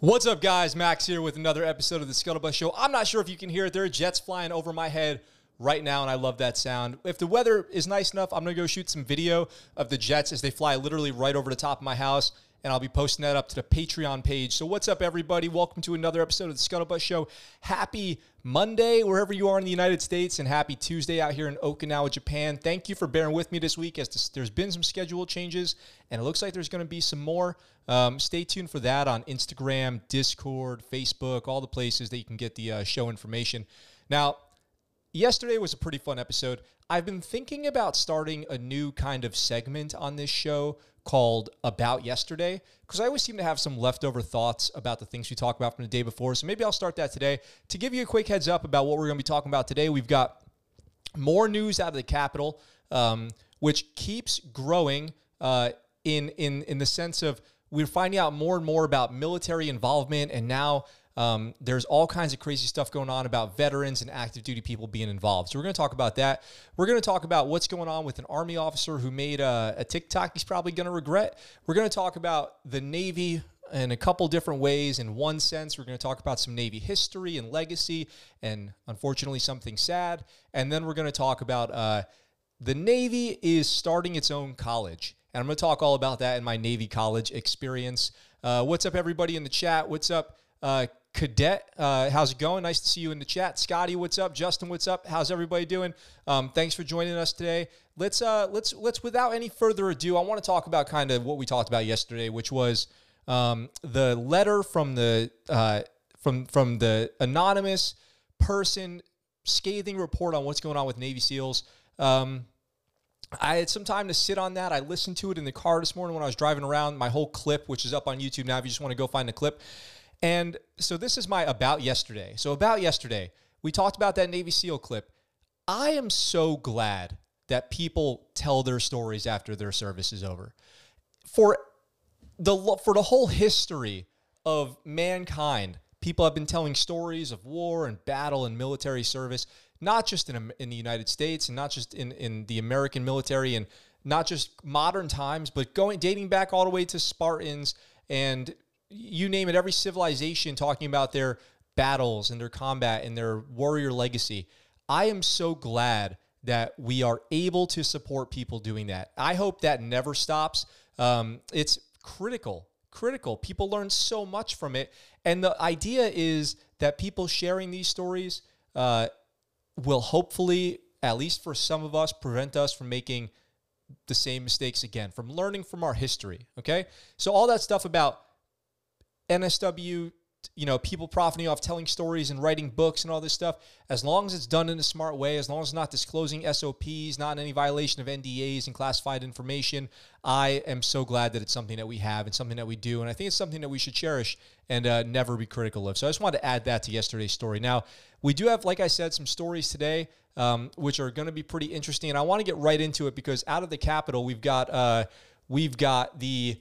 What's up, guys? Max here with another episode of the Scuttlebutt Show. I'm not sure if you can hear it. There are jets flying over my head right now, and I love that sound. If the weather is nice enough, I'm going to go shoot some video of the jets as they fly literally right over the top of my house, and I'll be posting that up to the Patreon page. So, what's up, everybody? Welcome to another episode of the Scuttlebutt Show. Happy Monday, wherever you are in the United States, and happy Tuesday out here in Okinawa, Japan. Thank you for bearing with me this week as this, there's been some schedule changes, and it looks like there's going to be some more. Um, stay tuned for that on Instagram, Discord, Facebook, all the places that you can get the uh, show information. Now, yesterday was a pretty fun episode. I've been thinking about starting a new kind of segment on this show called About Yesterday because I always seem to have some leftover thoughts about the things we talk about from the day before. So maybe I'll start that today. To give you a quick heads up about what we're going to be talking about today, we've got more news out of the Capitol, um, which keeps growing uh, in in in the sense of we're finding out more and more about military involvement, and now um, there's all kinds of crazy stuff going on about veterans and active duty people being involved. So we're going to talk about that. We're going to talk about what's going on with an Army officer who made a, a TikTok he's probably going to regret. We're going to talk about the Navy in a couple different ways. In one sense, we're going to talk about some Navy history and legacy, and unfortunately, something sad. And then we're going to talk about uh, the Navy is starting its own college. And I'm going to talk all about that in my Navy college experience. Uh, what's up, everybody in the chat? What's up, uh, Cadet? Uh, how's it going? Nice to see you in the chat. Scotty, what's up? Justin, what's up? How's everybody doing? Um, thanks for joining us today. Let's uh, let's let's without any further ado, I want to talk about kind of what we talked about yesterday, which was um, the letter from the uh, from from the anonymous person scathing report on what's going on with Navy SEALs. Um, I had some time to sit on that. I listened to it in the car this morning when I was driving around. My whole clip, which is up on YouTube now, if you just want to go find the clip. And so this is my about yesterday. So about yesterday, we talked about that Navy SEAL clip. I am so glad that people tell their stories after their service is over. For the for the whole history of mankind, people have been telling stories of war and battle and military service not just in, in the United States and not just in, in the American military and not just modern times, but going dating back all the way to Spartans and you name it, every civilization talking about their battles and their combat and their warrior legacy. I am so glad that we are able to support people doing that. I hope that never stops. Um, it's critical, critical. People learn so much from it. And the idea is that people sharing these stories uh, will hopefully, at least for some of us, prevent us from making the same mistakes again, from learning from our history. Okay. So, all that stuff about NSW, you know, people profiting off telling stories and writing books and all this stuff, as long as it's done in a smart way, as long as it's not disclosing SOPs, not any violation of NDAs and classified information, I am so glad that it's something that we have and something that we do. And I think it's something that we should cherish and uh, never be critical of. So I just wanted to add that to yesterday's story. Now, we do have, like I said, some stories today. Um, which are going to be pretty interesting, and I want to get right into it because out of the Capitol, we've got uh, we've got the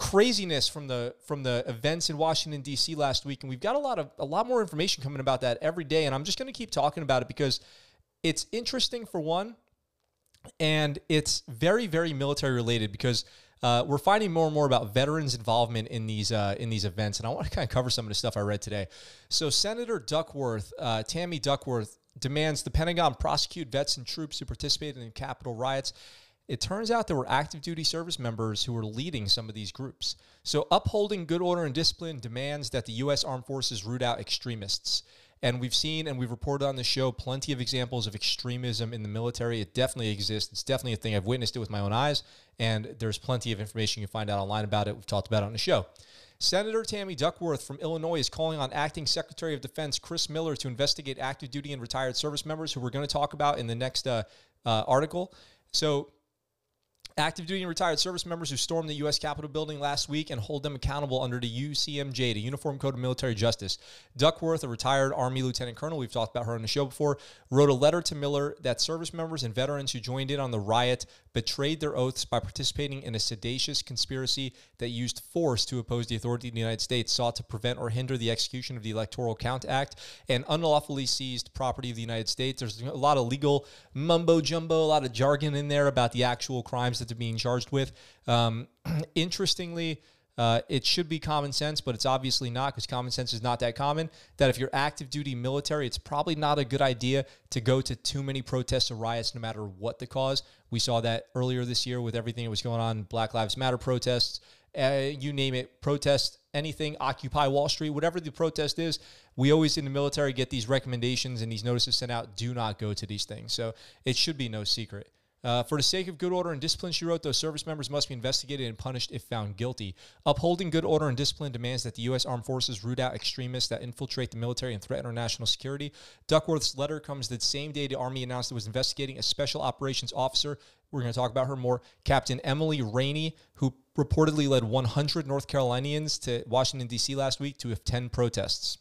craziness from the from the events in Washington D.C. last week, and we've got a lot of a lot more information coming about that every day. And I'm just going to keep talking about it because it's interesting for one, and it's very very military related because. Uh, we're finding more and more about veterans' involvement in these uh, in these events, and I want to kind of cover some of the stuff I read today. So, Senator Duckworth, uh, Tammy Duckworth, demands the Pentagon prosecute vets and troops who participated in Capitol riots it turns out there were active duty service members who were leading some of these groups. So, upholding good order and discipline demands that the U.S. Armed Forces root out extremists. And we've seen and we've reported on the show plenty of examples of extremism in the military. It definitely exists. It's definitely a thing. I've witnessed it with my own eyes, and there's plenty of information you can find out online about it. We've talked about it on the show. Senator Tammy Duckworth from Illinois is calling on Acting Secretary of Defense Chris Miller to investigate active duty and retired service members, who we're going to talk about in the next uh, uh, article. So, Active duty and retired service members who stormed the U.S. Capitol building last week and hold them accountable under the UCMJ, the Uniform Code of Military Justice. Duckworth, a retired Army Lieutenant Colonel, we've talked about her on the show before, wrote a letter to Miller that service members and veterans who joined in on the riot betrayed their oaths by participating in a seditious conspiracy that used force to oppose the authority of the United States, sought to prevent or hinder the execution of the Electoral Count Act, and unlawfully seized property of the United States. There's a lot of legal mumbo jumbo, a lot of jargon in there about the actual crimes that they're being charged with. Um, interestingly, uh, it should be common sense, but it's obviously not because common sense is not that common. That if you're active duty military, it's probably not a good idea to go to too many protests or riots, no matter what the cause. We saw that earlier this year with everything that was going on, Black Lives Matter protests, uh, you name it, protest anything, Occupy Wall Street, whatever the protest is. We always in the military get these recommendations and these notices sent out. Do not go to these things. So it should be no secret. Uh, for the sake of good order and discipline, she wrote, those service members must be investigated and punished if found guilty. Upholding good order and discipline demands that the U.S. Armed Forces root out extremists that infiltrate the military and threaten our national security. Duckworth's letter comes the same day the Army announced it was investigating a special operations officer. We're going to talk about her more. Captain Emily Rainey, who reportedly led 100 North Carolinians to Washington, D.C. last week to attend protests.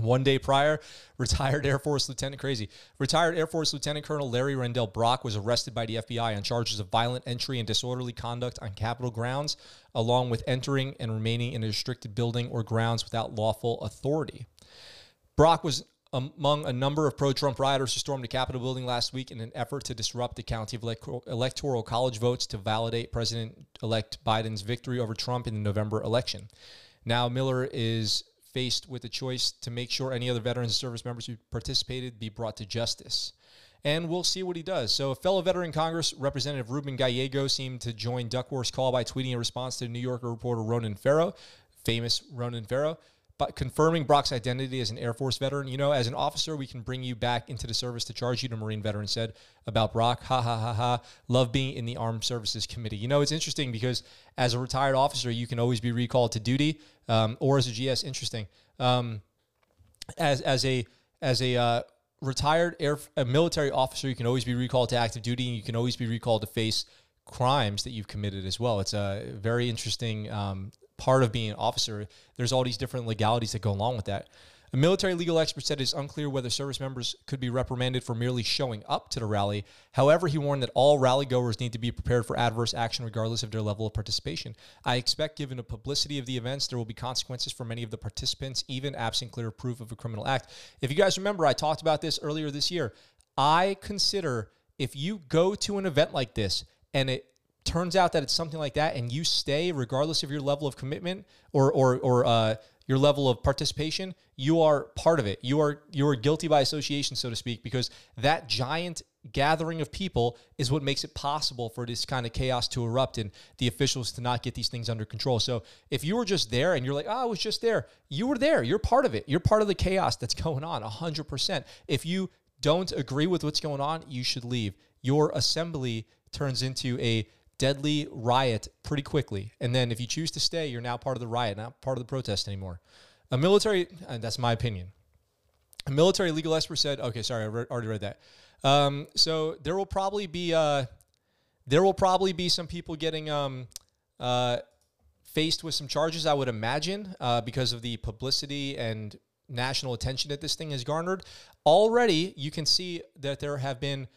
One day prior, retired Air Force Lieutenant crazy. Retired Air Force Lieutenant Colonel Larry Rendall Brock was arrested by the FBI on charges of violent entry and disorderly conduct on Capitol grounds, along with entering and remaining in a restricted building or grounds without lawful authority. Brock was among a number of pro-Trump rioters who stormed the Capitol building last week in an effort to disrupt the county of electoral college votes to validate President-elect Biden's victory over Trump in the November election. Now Miller is faced with a choice to make sure any other veterans and service members who participated be brought to justice. And we'll see what he does. So, a fellow veteran Congress Representative Ruben Gallego seemed to join Duckworth's call by tweeting a response to New Yorker reporter Ronan Farrow, famous Ronan Farrow, but confirming Brock's identity as an Air Force veteran. You know, as an officer, we can bring you back into the service to charge you, the Marine veteran said about Brock. Ha ha ha ha. Love being in the Armed Services Committee. You know, it's interesting because as a retired officer, you can always be recalled to duty, um, or as a GS. Interesting. Um, as as a as a uh, retired air a military officer, you can always be recalled to active duty, and you can always be recalled to face crimes that you've committed as well. It's a very interesting um, part of being an officer. There's all these different legalities that go along with that. A military legal expert said it's unclear whether service members could be reprimanded for merely showing up to the rally. However, he warned that all rally goers need to be prepared for adverse action regardless of their level of participation. I expect, given the publicity of the events, there will be consequences for many of the participants, even absent clear proof of a criminal act. If you guys remember, I talked about this earlier this year. I consider if you go to an event like this and it turns out that it's something like that and you stay regardless of your level of commitment or or or uh, your level of participation, you are part of it. You are you are guilty by association, so to speak, because that giant gathering of people is what makes it possible for this kind of chaos to erupt and the officials to not get these things under control. So if you were just there and you're like, oh, I was just there, you were there. You're part of it. You're part of the chaos that's going on 100%. If you don't agree with what's going on, you should leave. Your assembly turns into a deadly riot pretty quickly. And then if you choose to stay, you're now part of the riot, not part of the protest anymore. A military, and that's my opinion. A military legal expert said, okay, sorry, I re- already read that. Um, so there will probably be uh, there will probably be some people getting um, uh, faced with some charges. I would imagine uh, because of the publicity and national attention that this thing has garnered. Already, you can see that there have been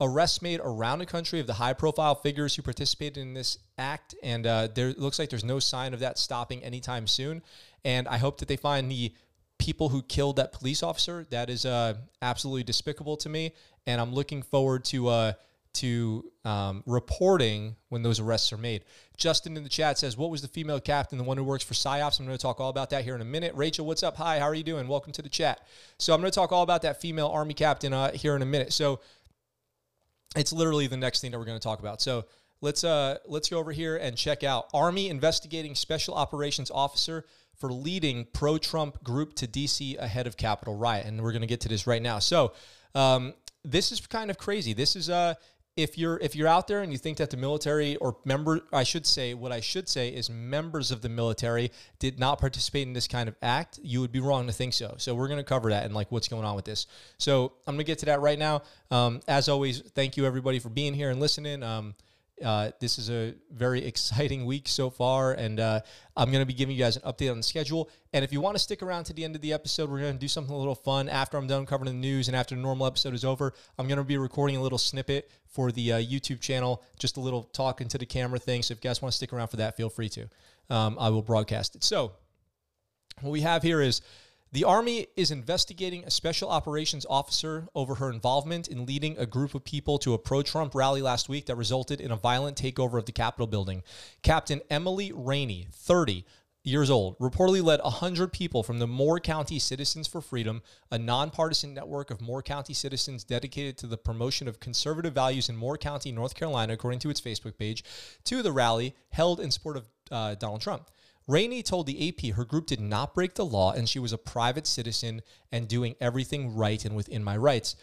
arrests made around the country of the high profile figures who participated in this act. And uh, there looks like there's no sign of that stopping anytime soon. And I hope that they find the people who killed that police officer. That is uh, absolutely despicable to me. And I'm looking forward to. Uh, to um, reporting when those arrests are made. Justin in the chat says, What was the female captain, the one who works for PSYOPs? I'm going to talk all about that here in a minute. Rachel, what's up? Hi, how are you doing? Welcome to the chat. So, I'm going to talk all about that female Army captain uh, here in a minute. So, it's literally the next thing that we're going to talk about. So let's uh let's go over here and check out Army investigating Special Operations Officer for leading pro-Trump group to DC ahead of Capitol riot, and we're going to get to this right now. So um, this is kind of crazy. This is uh if you're if you're out there and you think that the military or member I should say what I should say is members of the military did not participate in this kind of act, you would be wrong to think so. So we're going to cover that and like what's going on with this. So I'm going to get to that right now. Um, as always, thank you everybody for being here and listening. Um, uh, this is a very exciting week so far, and uh, I'm going to be giving you guys an update on the schedule. And if you want to stick around to the end of the episode, we're going to do something a little fun after I'm done covering the news and after the normal episode is over. I'm going to be recording a little snippet for the uh, YouTube channel, just a little talking to the camera thing. So if you guys want to stick around for that, feel free to. Um, I will broadcast it. So what we have here is The Army is investigating a special operations officer over her involvement in leading a group of people to a pro Trump rally last week that resulted in a violent takeover of the Capitol building. Captain Emily Rainey, 30, years old, reportedly led 100 people from the Moore County Citizens for Freedom, a nonpartisan network of Moore County citizens dedicated to the promotion of conservative values in Moore County, North Carolina, according to its Facebook page, to the rally held in support of uh, Donald Trump. Rainey told the AP her group did not break the law and she was a private citizen and doing everything right and within my rights.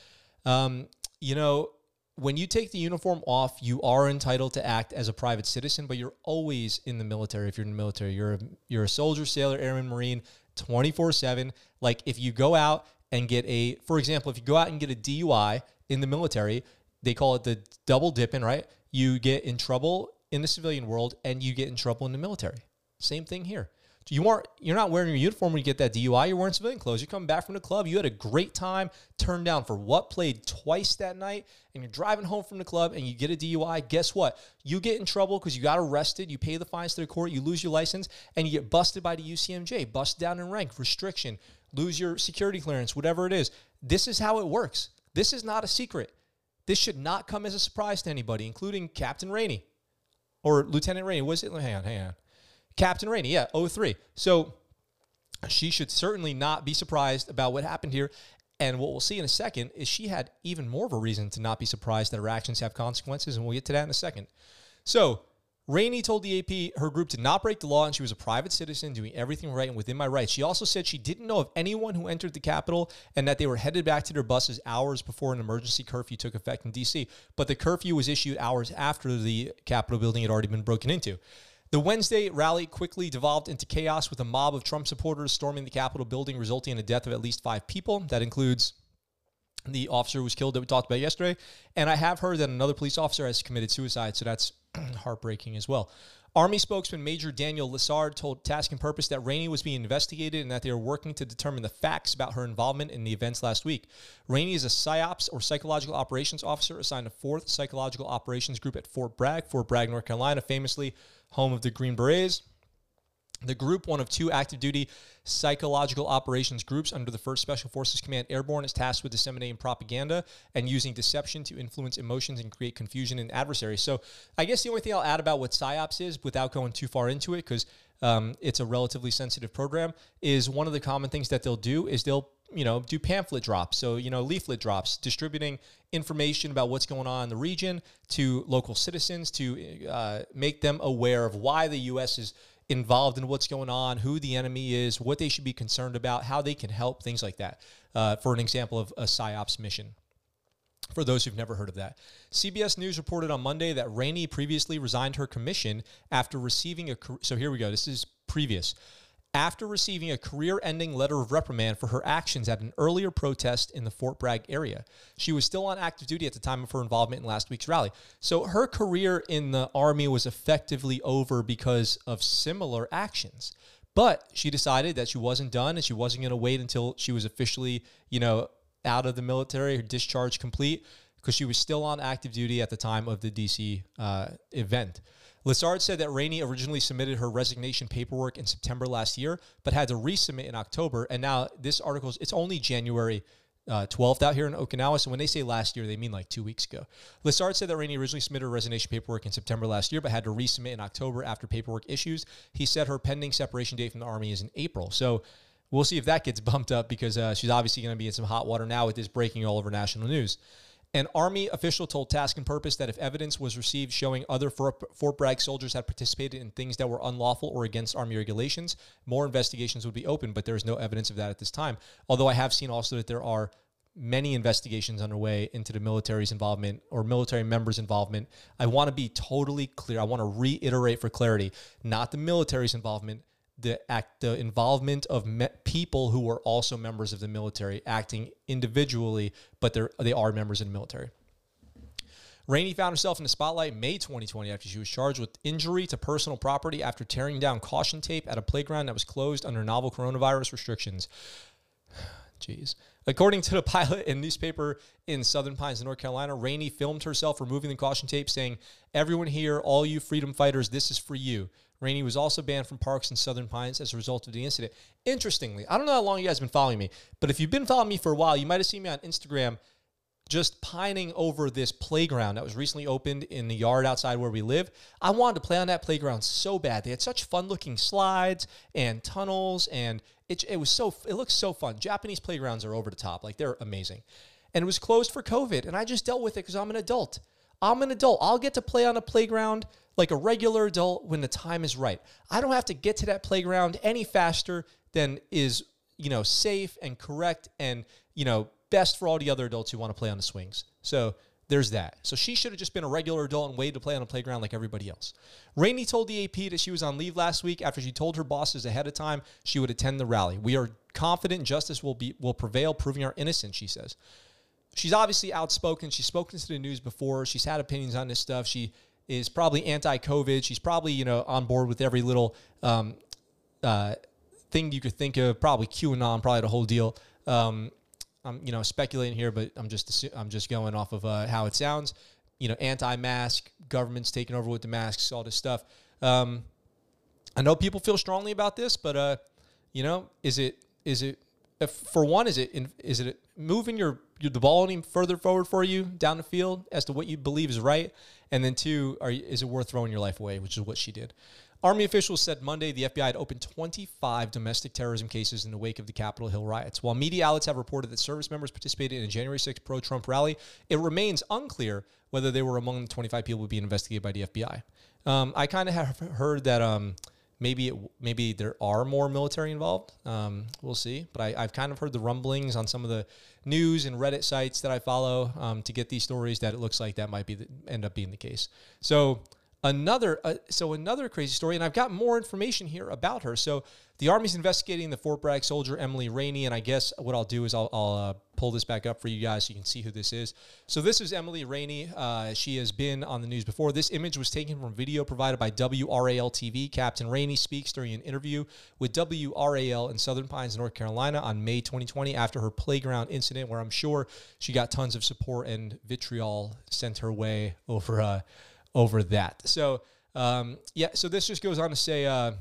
Um, you know, when you take the uniform off, you are entitled to act as a private citizen, but you're always in the military. If you're in the military, you're a, you're a soldier, sailor, airman, marine, 24 seven. Like if you go out and get a, for example, if you go out and get a DUI in the military, they call it the double dipping, right? You get in trouble in the civilian world and you get in trouble in the military. Same thing here. You aren't you're not wearing your uniform when you get that DUI. You're wearing civilian clothes. You're coming back from the club. You had a great time, turned down for what played twice that night, and you're driving home from the club and you get a DUI. Guess what? You get in trouble because you got arrested. You pay the fines to the court. You lose your license, and you get busted by the UCMJ, busted down in rank, restriction, lose your security clearance, whatever it is. This is how it works. This is not a secret. This should not come as a surprise to anybody, including Captain Rainey or Lieutenant Rainey. Was it? Hang on, hang on. Captain Rainey, yeah, 03. So she should certainly not be surprised about what happened here. And what we'll see in a second is she had even more of a reason to not be surprised that her actions have consequences, and we'll get to that in a second. So, Rainey told the AP her group did not break the law and she was a private citizen doing everything right and within my rights. She also said she didn't know of anyone who entered the Capitol and that they were headed back to their buses hours before an emergency curfew took effect in D.C. But the curfew was issued hours after the Capitol building had already been broken into. The Wednesday rally quickly devolved into chaos with a mob of Trump supporters storming the Capitol building, resulting in the death of at least five people. That includes the officer who was killed that we talked about yesterday. And I have heard that another police officer has committed suicide, so that's heartbreaking as well. Army spokesman Major Daniel Lessard told Task and Purpose that Rainey was being investigated and that they are working to determine the facts about her involvement in the events last week. Rainey is a PSYOPs or Psychological Operations Officer assigned to 4th Psychological Operations Group at Fort Bragg, Fort Bragg, North Carolina, famously home of the Green Berets. The group, one of two active duty psychological operations groups under the 1st Special Forces Command Airborne, is tasked with disseminating propaganda and using deception to influence emotions and create confusion in adversaries. So, I guess the only thing I'll add about what PSYOPs is, without going too far into it, because um, it's a relatively sensitive program, is one of the common things that they'll do is they'll you know do pamphlet drops so you know leaflet drops distributing information about what's going on in the region to local citizens to uh, make them aware of why the us is involved in what's going on, who the enemy is, what they should be concerned about, how they can help, things like that. Uh, for an example of a PSYOPS mission. For those who've never heard of that, CBS News reported on Monday that Rainey previously resigned her commission after receiving a. So here we go. This is previous after receiving a career ending letter of reprimand for her actions at an earlier protest in the Fort Bragg area. She was still on active duty at the time of her involvement in last week's rally. So her career in the Army was effectively over because of similar actions. But she decided that she wasn't done and she wasn't going to wait until she was officially, you know, out of the military, her discharge complete, because she was still on active duty at the time of the DC uh, event. Lessard said that Rainey originally submitted her resignation paperwork in September last year, but had to resubmit in October. And now this article, is it's only January uh, 12th out here in Okinawa. So when they say last year, they mean like two weeks ago. Lessard said that Rainey originally submitted her resignation paperwork in September last year, but had to resubmit in October after paperwork issues. He said her pending separation date from the Army is in April. So we'll see if that gets bumped up because uh, she's obviously going to be in some hot water now with this breaking all over national news. An Army official told Task and Purpose that if evidence was received showing other Fort Bragg soldiers had participated in things that were unlawful or against Army regulations, more investigations would be open, but there is no evidence of that at this time. Although I have seen also that there are many investigations underway into the military's involvement or military members' involvement. I want to be totally clear. I want to reiterate for clarity not the military's involvement, the act the involvement of me- people who are also members of the military acting individually but they're they are members of the military Rainey found herself in the spotlight May 2020 after she was charged with injury to personal property after tearing down caution tape at a playground that was closed under novel coronavirus restrictions. Jeez. According to the pilot and newspaper in Southern Pines, North Carolina, Rainey filmed herself removing the caution tape, saying, Everyone here, all you freedom fighters, this is for you. Rainey was also banned from parks in Southern Pines as a result of the incident. Interestingly, I don't know how long you guys have been following me, but if you've been following me for a while, you might have seen me on Instagram just pining over this playground that was recently opened in the yard outside where we live. I wanted to play on that playground so bad. They had such fun looking slides and tunnels, and it, it was so it looks so fun. Japanese playgrounds are over the top, like they're amazing. And it was closed for COVID, and I just dealt with it because I'm an adult. I'm an adult. I'll get to play on a playground like a regular adult when the time is right. I don't have to get to that playground any faster than is, you know, safe and correct and, you know, best for all the other adults who want to play on the swings. So there's that. So she should have just been a regular adult and waited to play on a playground like everybody else. Rainey told the AP that she was on leave last week after she told her bosses ahead of time she would attend the rally. We are confident justice will be will prevail, proving our innocence, she says. She's obviously outspoken. She's spoken to the news before. She's had opinions on this stuff. She is probably anti-COVID. She's probably you know on board with every little um, uh, thing you could think of. Probably QAnon, probably the whole deal. Um, I'm you know speculating here, but I'm just I'm just going off of uh, how it sounds. You know, anti-mask, government's taking over with the masks, all this stuff. Um, I know people feel strongly about this, but uh, you know, is it is it if, for one, is it in, is it moving your, your the ball any further forward for you down the field as to what you believe is right, and then two, are is it worth throwing your life away, which is what she did. Army officials said Monday the FBI had opened 25 domestic terrorism cases in the wake of the Capitol Hill riots. While media outlets have reported that service members participated in a January 6 pro Trump rally, it remains unclear whether they were among the 25 people being investigated by the FBI. Um, I kind of have heard that um, maybe it, maybe there are more military involved. Um, we'll see. But I, have kind of heard the rumblings on some of the news and Reddit sites that I follow um, to get these stories that it looks like that might be the, end up being the case. So another uh, so another crazy story and i've got more information here about her. So the army's investigating the fort bragg soldier emily rainey and i guess what i'll do is i'll, I'll uh, pull this back up for you guys so you can see who this is. So this is emily rainey. Uh, she has been on the news before. This image was taken from video provided by wral tv captain rainey speaks during an interview with wral in southern pines north carolina on may 2020 after her playground incident where i'm sure she got tons of support and vitriol sent her way over uh, over that. So, um, yeah, so this just goes on to say uh,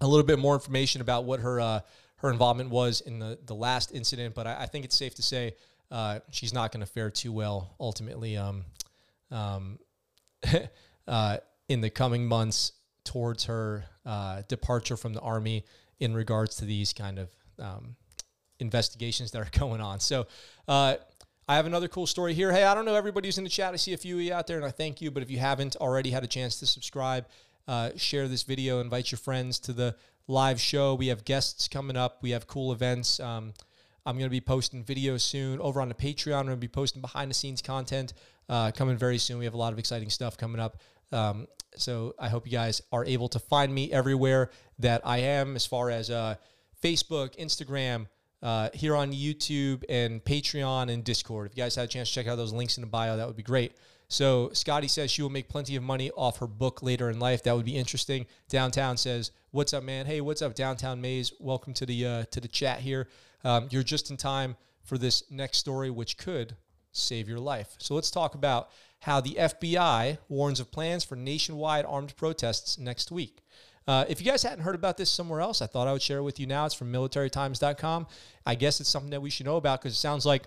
a little bit more information about what her uh, her involvement was in the, the last incident, but I, I think it's safe to say uh, she's not going to fare too well ultimately um, um, uh, in the coming months towards her uh, departure from the Army in regards to these kind of um, investigations that are going on. So, uh, I have another cool story here. Hey, I don't know everybody's in the chat. I see a few of you out there, and I thank you. But if you haven't already had a chance to subscribe, uh, share this video, invite your friends to the live show. We have guests coming up. We have cool events. Um, I'm going to be posting videos soon over on the Patreon. I'm going to be posting behind the scenes content uh, coming very soon. We have a lot of exciting stuff coming up. Um, so I hope you guys are able to find me everywhere that I am, as far as uh, Facebook, Instagram uh, here on YouTube and Patreon and Discord. If you guys had a chance to check out those links in the bio, that would be great. So Scotty says she will make plenty of money off her book later in life. That would be interesting. Downtown says, "What's up, man? Hey, what's up, Downtown Maze? Welcome to the uh, to the chat here. Um, you're just in time for this next story, which could save your life. So let's talk about how the FBI warns of plans for nationwide armed protests next week. Uh, if you guys hadn't heard about this somewhere else, I thought I would share it with you now. It's from militarytimes.com. I guess it's something that we should know about because it sounds like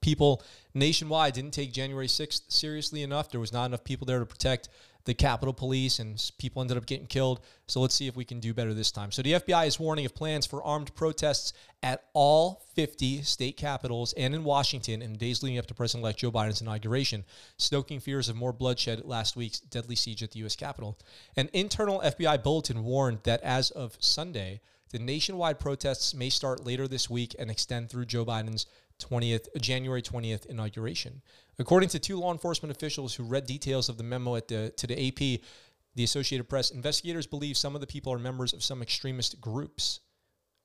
people nationwide didn't take January 6th seriously enough. There was not enough people there to protect the Capitol Police, and people ended up getting killed. So let's see if we can do better this time. So the FBI is warning of plans for armed protests at all 50 state capitals and in Washington in the days leading up to President elect Joe Biden's inauguration, stoking fears of more bloodshed at last week's deadly siege at the U.S. Capitol. An internal FBI bulletin warned that as of Sunday, the nationwide protests may start later this week and extend through Joe Biden's 20th, January 20th inauguration. According to two law enforcement officials who read details of the memo the, to the AP, the Associated Press, investigators believe some of the people are members of some extremist groups.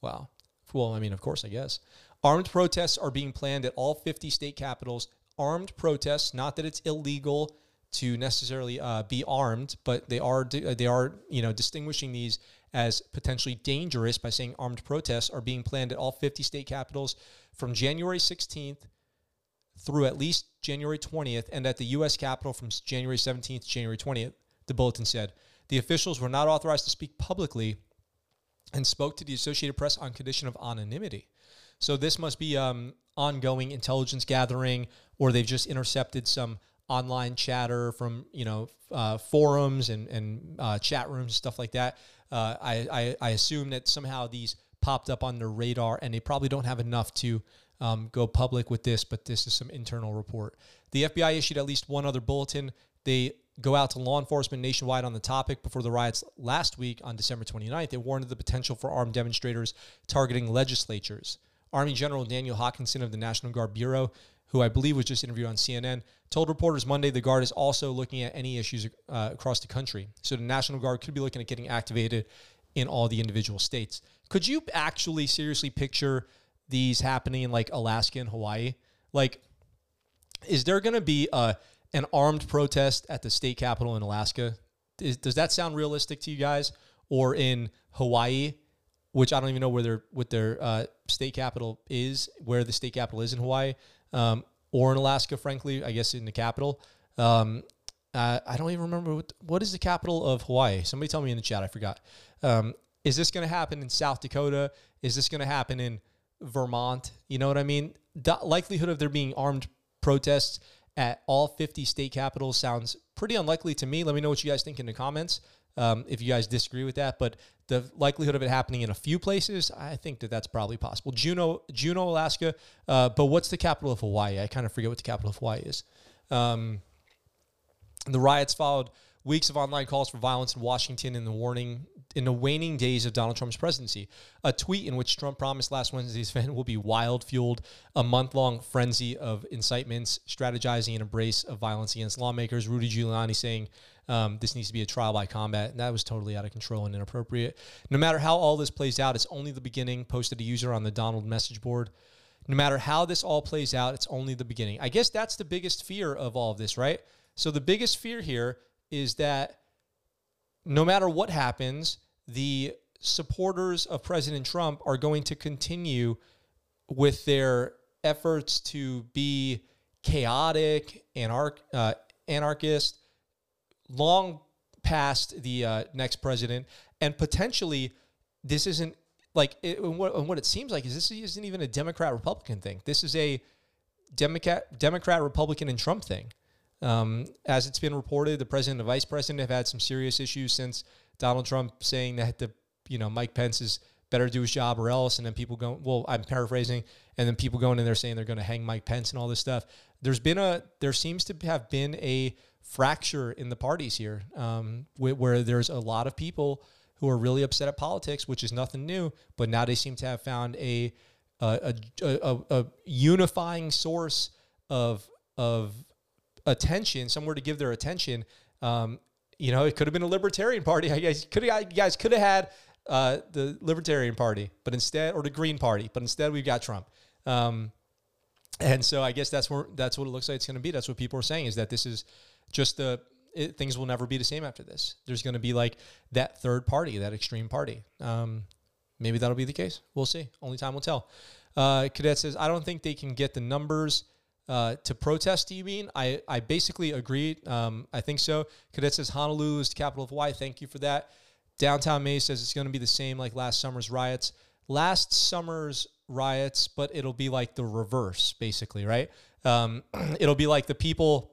Wow. Well, I mean, of course, I guess. Armed protests are being planned at all 50 state capitals. Armed protests, not that it's illegal to necessarily uh, be armed, but they are they are you know distinguishing these as potentially dangerous by saying armed protests are being planned at all 50 state capitals from January 16th through at least January 20th, and at the U.S. Capitol from January 17th to January 20th, the bulletin said. The officials were not authorized to speak publicly and spoke to the Associated Press on condition of anonymity. So this must be um, ongoing intelligence gathering, or they've just intercepted some online chatter from you know uh, forums and and uh, chat rooms and stuff like that. Uh, I, I, I assume that somehow these popped up on their radar, and they probably don't have enough to um, go public with this. But this is some internal report. The FBI issued at least one other bulletin. They go out to law enforcement nationwide on the topic before the riots last week on December 29th. They warned of the potential for armed demonstrators targeting legislatures. Army General Daniel Hokanson of the National Guard Bureau, who I believe was just interviewed on CNN, told reporters Monday the Guard is also looking at any issues uh, across the country. So the National Guard could be looking at getting activated in all the individual states. Could you actually seriously picture these happening in like Alaska and Hawaii? Like, is there going to be a an armed protest at the state capitol in Alaska? Is, does that sound realistic to you guys? Or in Hawaii, which I don't even know where their what their uh, state capital is, where the state capital is in Hawaii, um, or in Alaska. Frankly, I guess in the capital. Um, uh, I don't even remember what, what is the capital of Hawaii. Somebody tell me in the chat. I forgot. Um, is this going to happen in South Dakota? Is this going to happen in Vermont? You know what I mean? The likelihood of there being armed protests at all 50 state capitals sounds pretty unlikely to me. Let me know what you guys think in the comments um, if you guys disagree with that. But the likelihood of it happening in a few places, I think that that's probably possible. Juneau, Juneau, Alaska. Uh, but what's the capital of Hawaii? I kind of forget what the capital of Hawaii is. Um, the riots followed weeks of online calls for violence in Washington and the warning in the waning days of Donald Trump's presidency. A tweet in which Trump promised last Wednesday's event will be wild, fueled a month long frenzy of incitements, strategizing and embrace of violence against lawmakers. Rudy Giuliani saying um, this needs to be a trial by combat. And that was totally out of control and inappropriate. No matter how all this plays out, it's only the beginning, posted a user on the Donald message board. No matter how this all plays out, it's only the beginning. I guess that's the biggest fear of all of this, right? So the biggest fear here is that no matter what happens, the supporters of President Trump are going to continue with their efforts to be chaotic, anarch, uh, anarchist, long past the uh, next president, and potentially this isn't like it, and what, and what it seems like is this isn't even a Democrat Republican thing. This is a Democrat Democrat Republican and Trump thing. Um, as it's been reported, the president and the vice president have had some serious issues since Donald Trump saying that the you know Mike Pence is better do his job or else, and then people going well, I'm paraphrasing, and then people going in there saying they're going to hang Mike Pence and all this stuff. There's been a there seems to have been a fracture in the parties here, um, where, where there's a lot of people who are really upset at politics, which is nothing new, but now they seem to have found a a, a, a, a unifying source of of attention, somewhere to give their attention. Um, you know, it could have been a Libertarian Party. I guess could you guys could have had uh, the Libertarian Party, but instead, or the Green Party, but instead we've got Trump. Um, and so I guess that's where that's what it looks like it's going to be. That's what people are saying is that this is just the it, things will never be the same after this. There's going to be like that third party, that extreme party. Um, maybe that'll be the case. We'll see. Only time will tell. Uh, Cadet says, I don't think they can get the numbers uh, to protest, do you mean? I, I basically agree. Um, I think so. Cadet says Honolulu is the capital of Hawaii. Thank you for that. Downtown May says it's going to be the same like last summer's riots. Last summer's riots, but it'll be like the reverse, basically, right? Um, it'll be like the people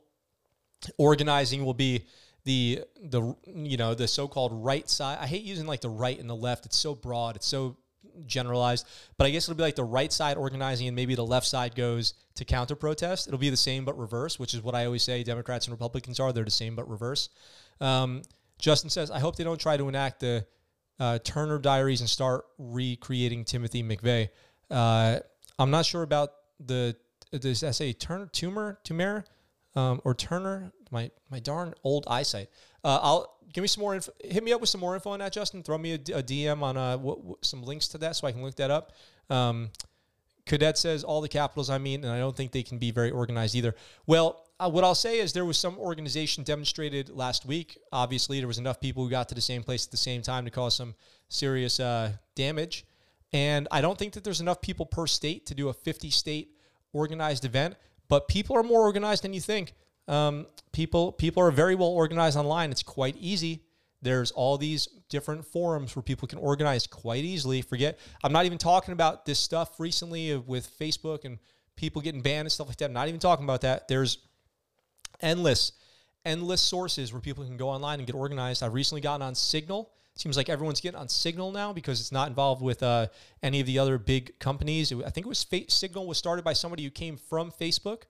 organizing will be the the you know the so-called right side. I hate using like the right and the left. It's so broad. It's so generalized, but I guess it'll be like the right side organizing and maybe the left side goes to counter protest. It'll be the same but reverse, which is what I always say Democrats and Republicans are. They're the same but reverse. Um, Justin says, I hope they don't try to enact the uh, Turner Diaries and start recreating Timothy McVeigh. Uh, I'm not sure about the does I say Turner tumor tumor um, or Turner my my darn old eyesight. Uh, I'll give me some more info. Hit me up with some more info on that, Justin. Throw me a, a DM on uh, some links to that so I can look that up. Um, Cadet says all the capitals I mean, and I don't think they can be very organized either. Well, uh, what I'll say is there was some organization demonstrated last week. Obviously, there was enough people who got to the same place at the same time to cause some serious uh, damage. And I don't think that there's enough people per state to do a 50 state organized event, but people are more organized than you think. Um, people people are very well organized online. It's quite easy. There's all these different forums where people can organize quite easily. Forget, I'm not even talking about this stuff recently with Facebook and people getting banned and stuff like that. I'm not even talking about that. There's endless, endless sources where people can go online and get organized. I've recently gotten on Signal. Seems like everyone's getting on Signal now because it's not involved with uh, any of the other big companies. I think it was Fa- Signal was started by somebody who came from Facebook,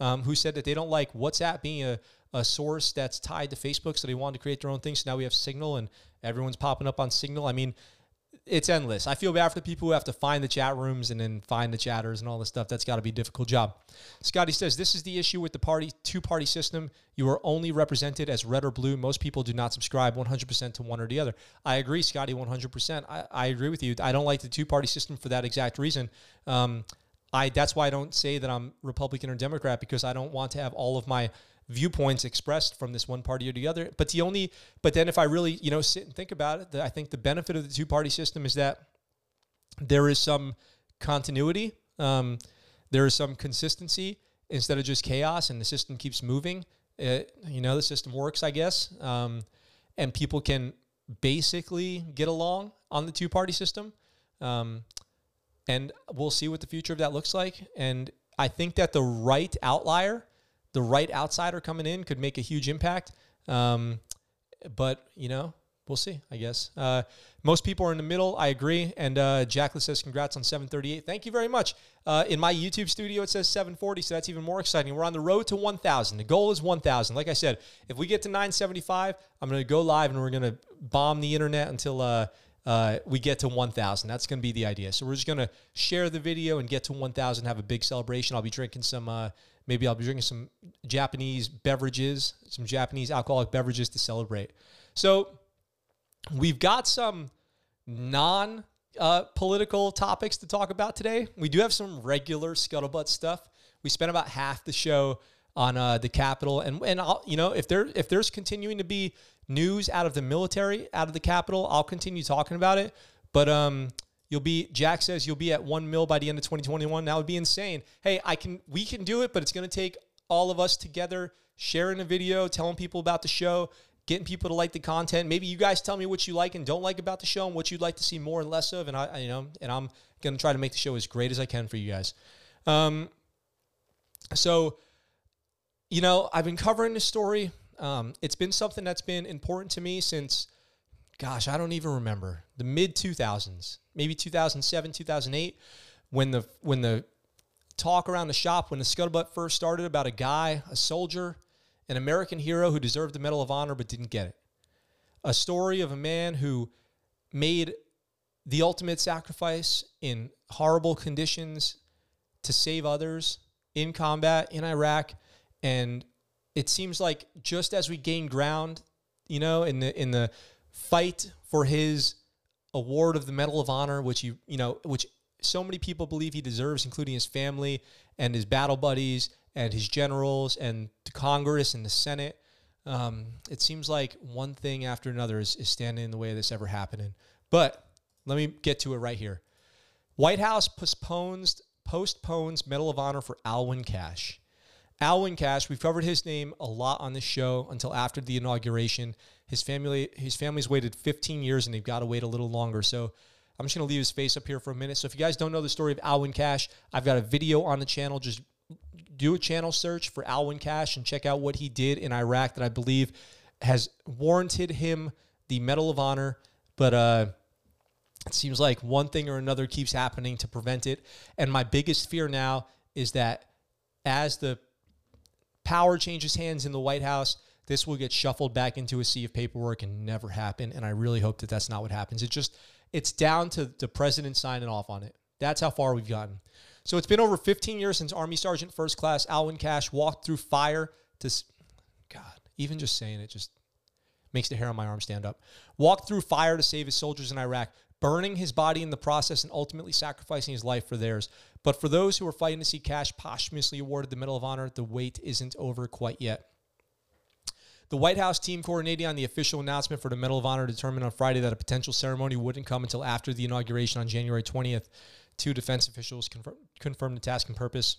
um, who said that they don't like WhatsApp being a, a source that's tied to Facebook, so they wanted to create their own thing. So now we have Signal, and everyone's popping up on Signal. I mean, it's endless. I feel bad for the people who have to find the chat rooms and then find the chatters and all this stuff. That's got to be a difficult job. Scotty says this is the issue with the party two party system. You are only represented as red or blue. Most people do not subscribe 100% to one or the other. I agree, Scotty, 100%. I, I agree with you. I don't like the two party system for that exact reason. Um, I that's why I don't say that I'm Republican or Democrat because I don't want to have all of my viewpoints expressed from this one party or the other. But the only, but then if I really, you know, sit and think about it, the, I think the benefit of the two party system is that there is some continuity, um, there is some consistency instead of just chaos, and the system keeps moving. It, you know, the system works, I guess, um, and people can basically get along on the two party system. Um, and we'll see what the future of that looks like. And I think that the right outlier the right outsider coming in could make a huge impact. Um, but you know, we'll see. I guess uh, most people are in the middle. I agree. And uh, Jacqueline says, "Congrats on 738." Thank you very much. Uh, in my YouTube studio, it says 740, so that's even more exciting. We're on the road to 1,000. The goal is 1,000. Like I said, if we get to 975, I'm going to go live and we're going to bomb the internet until. Uh, uh, we get to 1,000. That's going to be the idea. So we're just going to share the video and get to 1,000, have a big celebration. I'll be drinking some uh, Maybe I'll be drinking some Japanese beverages, some Japanese alcoholic beverages to celebrate. So we've got some non uh, political topics to talk about today. We do have some regular scuttlebutt stuff. We spent about half the show on uh, the Capitol, and and I'll, you know if there if there's continuing to be news out of the military, out of the Capitol, I'll continue talking about it. But um, You'll be Jack says you'll be at one mil by the end of 2021. That would be insane. Hey, I can we can do it, but it's to take all of us together sharing a video, telling people about the show, getting people to like the content. Maybe you guys tell me what you like and don't like about the show and what you'd like to see more and less of, and I, you know, and I'm to try to make the show as great as I can for you guys. Um, so, you know, I've been covering this story. Um, it's been something that's been important to me since gosh, I don't even remember the mid 2000s, maybe 2007, 2008, when the when the talk around the shop when the scuttlebutt first started about a guy, a soldier, an American hero who deserved the Medal of Honor but didn't get it. A story of a man who made the ultimate sacrifice in horrible conditions to save others in combat in Iraq and it seems like just as we gain ground, you know, in the in the fight for his award of the Medal of Honor, which you you know, which so many people believe he deserves, including his family and his battle buddies and his generals and the Congress and the Senate. Um, it seems like one thing after another is, is standing in the way of this ever happening. But let me get to it right here. White House postpones postpones Medal of Honor for Alwyn Cashe. Alwyn Cashe, we've covered his name a lot on this show until after the inauguration. His family, his family's waited 15 years, and they've got to wait a little longer. So I'm just going to leave his face up here for a minute. So if you guys don't know the story of Alwyn Cashe, I've got a video on the channel. Just do a channel search for Alwyn Cashe and check out what he did in Iraq that I believe has warranted him the Medal of Honor. But uh, it seems like one thing or another keeps happening to prevent it. And my biggest fear now is that as the power changes hands in the White House, this will get shuffled back into a sea of paperwork and never happen. And I really hope that that's not what happens. It just it's down to the president signing off on it. That's how far we've gotten. So it's been over 15 years since Army Sergeant First Class Alwyn Cashe walked through fire to God, even just saying it just makes the hair on my arm stand up. Walked through fire to save his soldiers in Iraq, burning his body in the process and ultimately sacrificing his life for theirs. But for those who are fighting to see Cashe posthumously awarded the Medal of Honor, the wait isn't over quite yet. The White House team coordinating on the official announcement for the Medal of Honor determined on Friday that a potential ceremony wouldn't come until after the inauguration on January 20th. Two defense officials confirmed the task and purpose.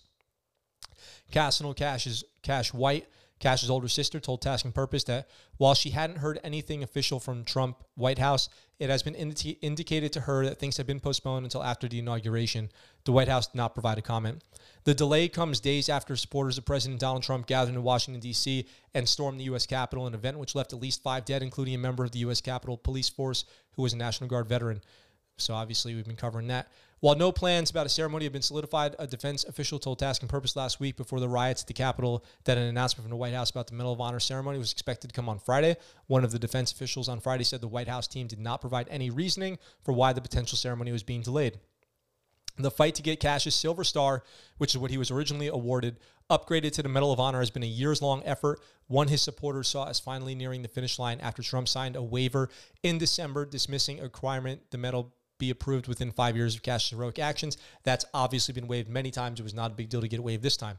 Castle Cashe's Cashe White Cashe's older sister told Task and Purpose that while she hadn't heard anything official from Trump White House, it has been indi- indicated to her that things have been postponed until after the inauguration. The White House did not provide a comment. The delay comes days after supporters of President Donald Trump gathered in Washington, D.C. and stormed the U.S. Capitol, an event which left at least five dead, including a member of the U.S. Capitol Police Force who was a National Guard veteran. So obviously, we've been covering that. While no plans about a ceremony have been solidified, a defense official told Task and Purpose last week before the riots at the Capitol that an announcement from the White House about the Medal of Honor ceremony was expected to come on Friday. One of the defense officials on Friday said the White House team did not provide any reasoning for why the potential ceremony was being delayed. The fight to get Cashe's Silver Star, which is what he was originally awarded, upgraded to the Medal of Honor, has been a years long effort. One his supporters saw as finally nearing the finish line after Trump signed a waiver in December dismissing a requirement the medal be approved within five years of Cashe's heroic actions. That's obviously been waived many times. It was not a big deal to get waived this time.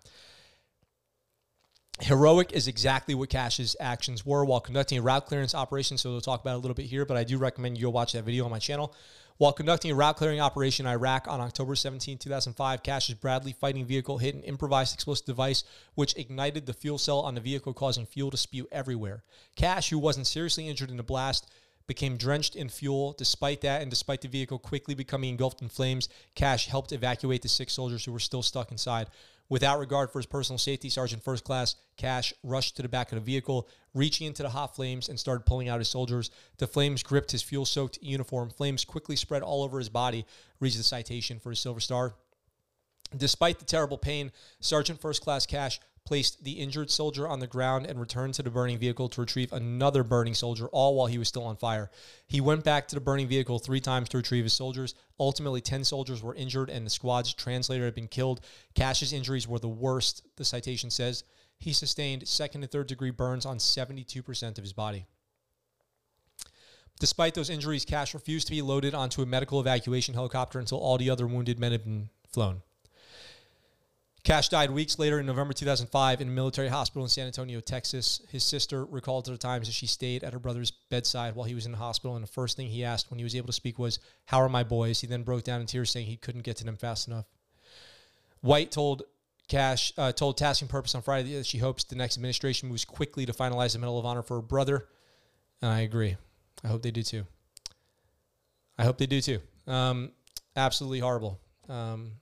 Heroic is exactly what Cashe's actions were while conducting a route clearance operation. So we'll talk about it a little bit here, but I do recommend you go watch that video on my channel. While conducting a route clearing operation in Iraq on October 17, 2005, Cashe's Bradley fighting vehicle hit an improvised explosive device which ignited the fuel cell on the vehicle, causing fuel to spew everywhere. Cashe, who wasn't seriously injured in the blast, became drenched in fuel. Despite that, and despite the vehicle quickly becoming engulfed in flames, Cashe helped evacuate the six soldiers who were still stuck inside. Without regard for his personal safety, Sergeant First Class Cashe rushed to the back of the vehicle, reaching into the hot flames and started pulling out his soldiers. The flames gripped his fuel soaked uniform. Flames quickly spread all over his body, reached the citation for his Silver Star. Despite the terrible pain, Sergeant First Class Cashe placed the injured soldier on the ground and returned to the burning vehicle to retrieve another burning soldier, all while he was still on fire. He went back to the burning vehicle three times to retrieve his soldiers. Ultimately, 10 soldiers were injured, and the squad's translator had been killed. Cashe's injuries were the worst, the citation says. He sustained second and third degree burns on 72% of his body. Despite those injuries, Cashe refused to be loaded onto a medical evacuation helicopter until all the other wounded men had been flown. Cashe died weeks later in November 2005 in a military hospital in San Antonio, Texas. His sister recalled to the times that she stayed at her brother's bedside while he was in the hospital, and the first thing he asked when he was able to speak was, How are my boys? He then broke down in tears, saying he couldn't get to them fast enough. White told Cashe, uh, told Task and Purpose on Friday that she hopes the next administration moves quickly to finalize the Medal of Honor for her brother. And I agree. I hope they do too. I hope they do too. Um, absolutely horrible um,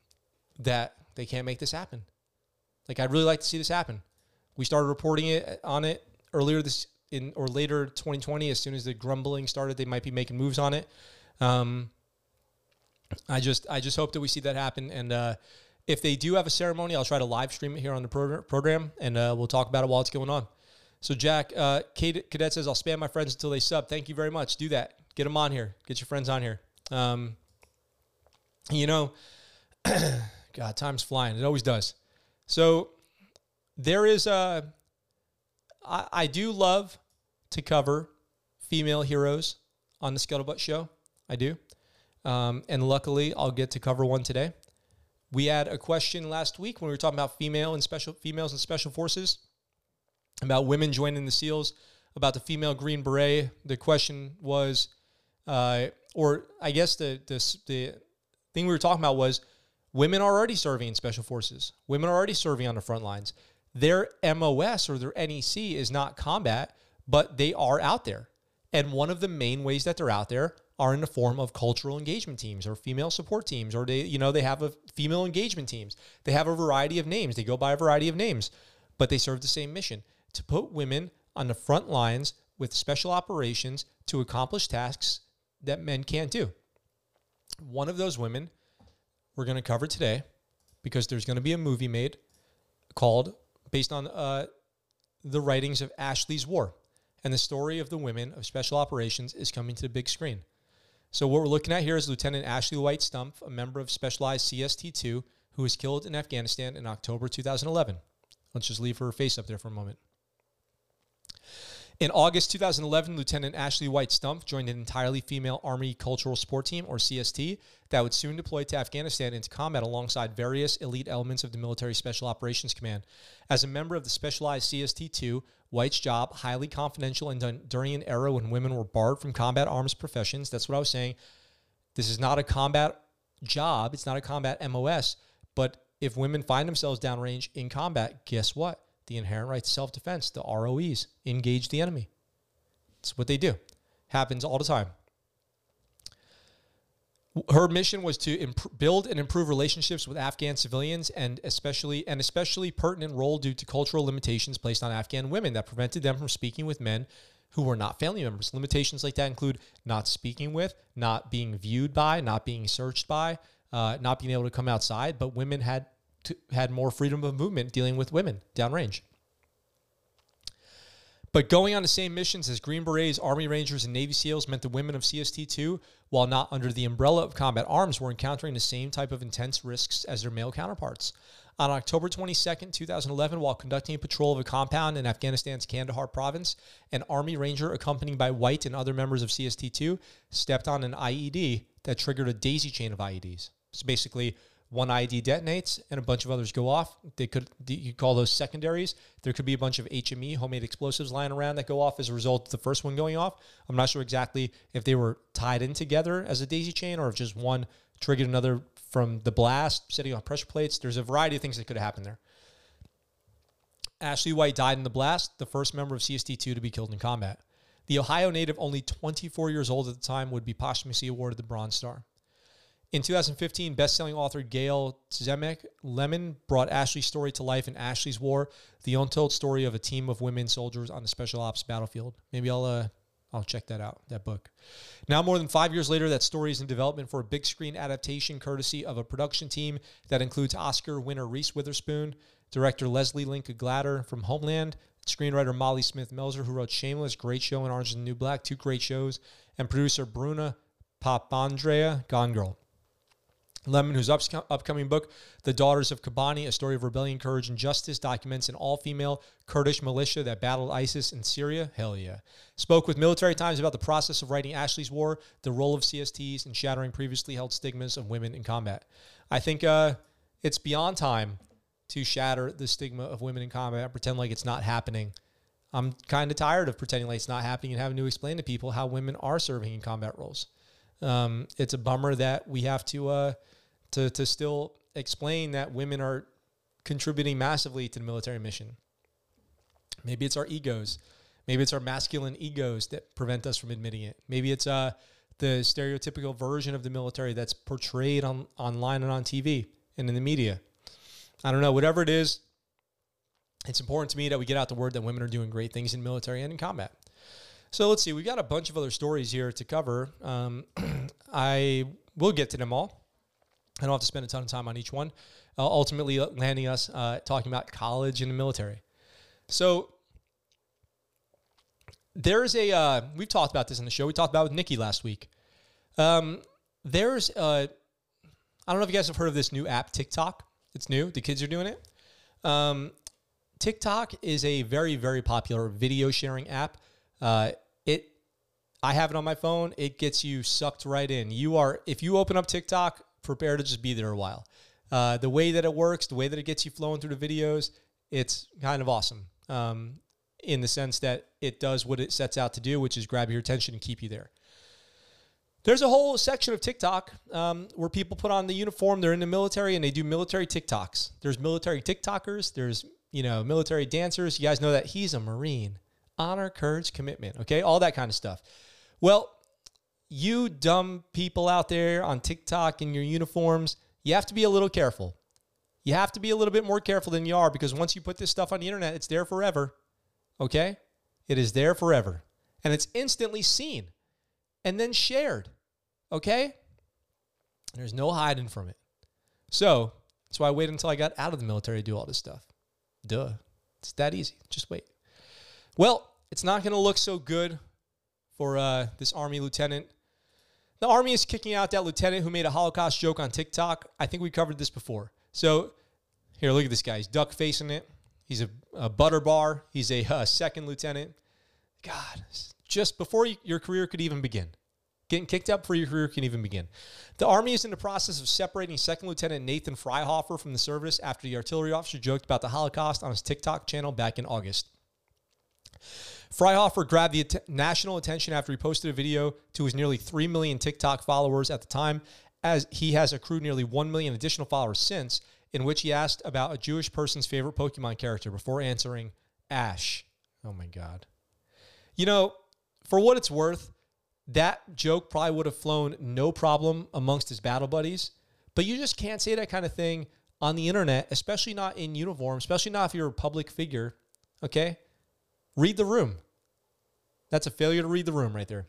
that they can't make this happen. Like I'd really like to see this happen. We started reporting it on it earlier this in or later 2020. As soon as the grumbling started, they might be making moves on it. Um, I just I just hope that we see that happen. And uh, if they do have a ceremony, I'll try to live stream it here on the program, and uh, we'll talk about it while it's going on. So Jack uh, Cadet says I'll spam my friends until they sub. Thank you very much. Do that. Get them on here. Get your friends on here. Um, you know. God, time's flying. It always does. So there is a. I, I do love to cover female heroes on the Scuttlebutt Show. I do. Um, and luckily, I'll get to cover one today. We had a question last week when we were talking about female and special females and special forces, about women joining the SEALs, about the female Green Beret. The question was, uh, or I guess the, the the thing we were talking about was Women are already serving in special forces. Women are already serving on the front lines. Their MOS or their NEC is not combat, but they are out there. And one of the main ways that they're out there are in the form of cultural engagement teams or female support teams, or they, you know, they have a female engagement teams. They have a variety of names. They go by a variety of names, but they serve the same mission to put women on the front lines with special operations to accomplish tasks that men can't do. One of those women we're going to cover today because there's going to be a movie made called, based on uh, the writings of Ashley's War. And the story of the women of special operations is coming to the big screen. So, what we're looking at here is Lieutenant Ashley White Stumpf, a member of Specialized CST 2, who was killed in Afghanistan in October 2011. Let's just leave her face up there for a moment. In August 2011, Lieutenant Ashley White Stumpf joined an entirely female Army Cultural Support Team, or CST, that would soon deploy to Afghanistan into combat alongside various elite elements of the Military Special Operations Command. As a member of the specialized CST 2, White's job, highly confidential and done during an era when women were barred from combat arms professions. That's what I was saying. This is not a combat job, it's not a combat MOS, but if women find themselves downrange in combat, guess what? The inherent right to self defense, the ROEs, engage the enemy. It's what they do. Happens all the time. Her mission was to imp- build and improve relationships with Afghan civilians, and especially an especially pertinent role due to cultural limitations placed on Afghan women that prevented them from speaking with men who were not family members. Limitations like that include not speaking with, not being viewed by, not being searched by, uh, not being able to come outside. But women had to, had more freedom of movement dealing with women downrange. But going on the same missions as Green Berets, Army Rangers, and Navy SEALs meant the women of CST 2, while not under the umbrella of combat arms, were encountering the same type of intense risks as their male counterparts. On October 22, 2011, while conducting a patrol of a compound in Afghanistan's Kandahar province, an Army Ranger accompanied by White and other members of CST 2 stepped on an IED that triggered a daisy chain of IEDs. So basically, one IED detonates and a bunch of others go off. They could you call those secondaries. There could be a bunch of HME homemade explosives lying around that go off as a result of the first one going off. I'm not sure exactly if they were tied in together as a daisy chain or if just one triggered another from the blast, setting off pressure plates. There's a variety of things that could have happened there. Ashley White died in the blast, the first member of CST2 to be killed in combat. The Ohio native, only 24 years old at the time, would be posthumously awarded the Bronze Star. In 2015, best-selling author Gayle Tzemach Lemmon brought Ashley's story to life in Ashley's War, the untold story of a team of women soldiers on the special ops battlefield. Maybe I'll uh, I'll check that out, that book. Now, more than five years later, that story is in development for a big screen adaptation courtesy of a production team that includes Oscar winner Reese Witherspoon, director Leslie Linka Glatter from Homeland, screenwriter Molly Smith Metzler, who wrote Shameless, great show, and Orange and the New Black, two great shows, and producer Bruna Papandrea, Gone Girl. Lemmon, whose upcoming book, The Daughters of Kobani, A Story of Rebellion, Courage, and Justice, documents an all female Kurdish militia that battled ISIS in Syria. Hell yeah. Spoke with Military Times about the process of writing Ashley's War, the role of CSTs, and shattering previously held stigmas of women in combat. I think uh, it's beyond time to shatter the stigma of women in combat and pretend like it's not happening. I'm kind of tired of pretending like it's not happening and having to explain to people how women are serving in combat roles. Um, it's a bummer that we have to. Uh, to, to still explain that women are contributing massively to the military mission. Maybe it's our egos. Maybe it's our masculine egos that prevent us from admitting it. Maybe it's uh, the stereotypical version of the military that's portrayed on online and on TV and in the media. I don't know. Whatever it is, it's important to me that we get out the word that women are doing great things in military and in combat. So let's see. We've got a bunch of other stories here to cover. Um, I will get to them all. I don't have to spend a ton of time on each one. Uh, ultimately, landing us uh, talking about college and the military. So there's a uh, we've talked about this in the show. We talked about with Nikki last week. Um, there's uh, I don't know if you guys have heard of this new app TikTok. It's new. The kids are doing it. Um, TikTok is a very very popular video sharing app. Uh, it I have it on my phone. It gets you sucked right in. You are if you open up TikTok, prepare to just be there a while. Uh, the way that it works, the way that it gets you flowing through the videos, it's kind of awesome um, in the sense that it does what it sets out to do, which is grab your attention and keep you there. There's a whole section of TikTok um, where people put on the uniform, they're in the military, and they do military TikToks. There's military TikTokers, there's you know military dancers. You guys know that he's a Marine. Honor, courage, commitment. Okay, all that kind of stuff. Well, you dumb people out there on TikTok in your uniforms, you have to be a little careful. You have to be a little bit more careful than you are because once you put this stuff on the internet, it's there forever. Okay? It is there forever. And it's instantly seen and then shared. Okay? There's no hiding from it. So that's why I waited until I got out of the military to do all this stuff. Duh. It's that easy. Just wait. Well, it's not going to look so good for uh, this Army lieutenant the Army is kicking out that lieutenant who made a Holocaust joke on TikTok. I think we covered this before. So here, look at this guy. He's duck facing it. He's a, a butter bar. He's a uh, second lieutenant. God, just before you, your career could even begin. Getting kicked out before your career can even begin. The Army is in the process of separating Second Lieutenant Nathan Freihofer from the service after the artillery officer joked about the Holocaust on his TikTok channel back in August. Freihofer grabbed the att- national attention after he posted a video to his nearly 3 million TikTok followers at the time, as he has accrued nearly 1 million additional followers since. in which he asked about a Jewish person's favorite Pokemon character before answering Ash. Oh my God. You know, for what it's worth, that joke probably would have flown no problem amongst his battle buddies, but you just can't say that kind of thing on the internet, especially not in uniform, especially not if you're a public figure. Okay? Read the room. That's a failure to read the room right there.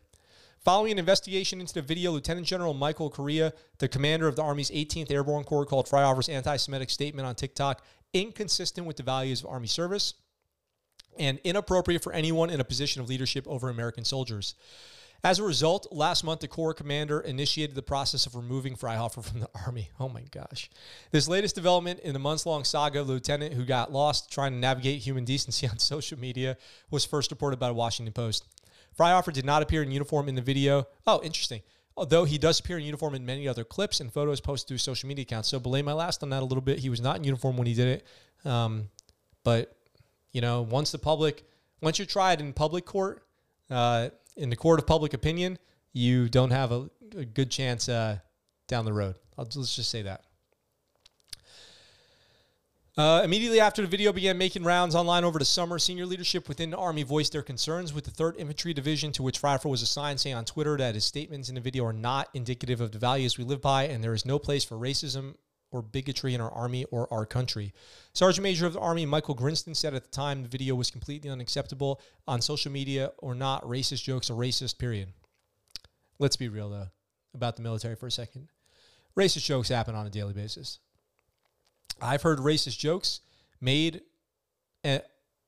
Following an investigation into the video, Lieutenant General Michael Kurilla, the commander of the Army's 18th Airborne Corps, called Freihofer's anti Semitic statement on TikTok inconsistent with the values of Army service and inappropriate for anyone in a position of leadership over American soldiers. As a result, last month, the Corps commander initiated the process of removing Freihofer from the Army. Oh my gosh. This latest development in the months long saga of lieutenant who got lost trying to navigate human decency on social media was first reported by the Washington Post. Freihofer did not appear in uniform in the video. Oh, interesting. Although he does appear in uniform in many other clips and photos posted through social media accounts. So belay my last on that a little bit. He was not in uniform when he did it. Um, but, you know, once the public, once you're tried in public court, uh, in the court of public opinion, you don't have a, a good chance uh, down the road. I'll, let's just say that. Uh, immediately after the video began making rounds online over the summer, senior leadership within the Army voiced their concerns with the 3rd Infantry Division, to which Freihofer was assigned, saying on Twitter that his statements in the video are not indicative of the values we live by, and there is no place for racism or bigotry in our Army or our country. Sergeant Major of the Army Michael Grinston said at the time the video was completely unacceptable on social media or not racist jokes or racist, period. Let's be real, though, about the military for a second. Racist jokes happen on a daily basis. I've heard racist jokes made eh,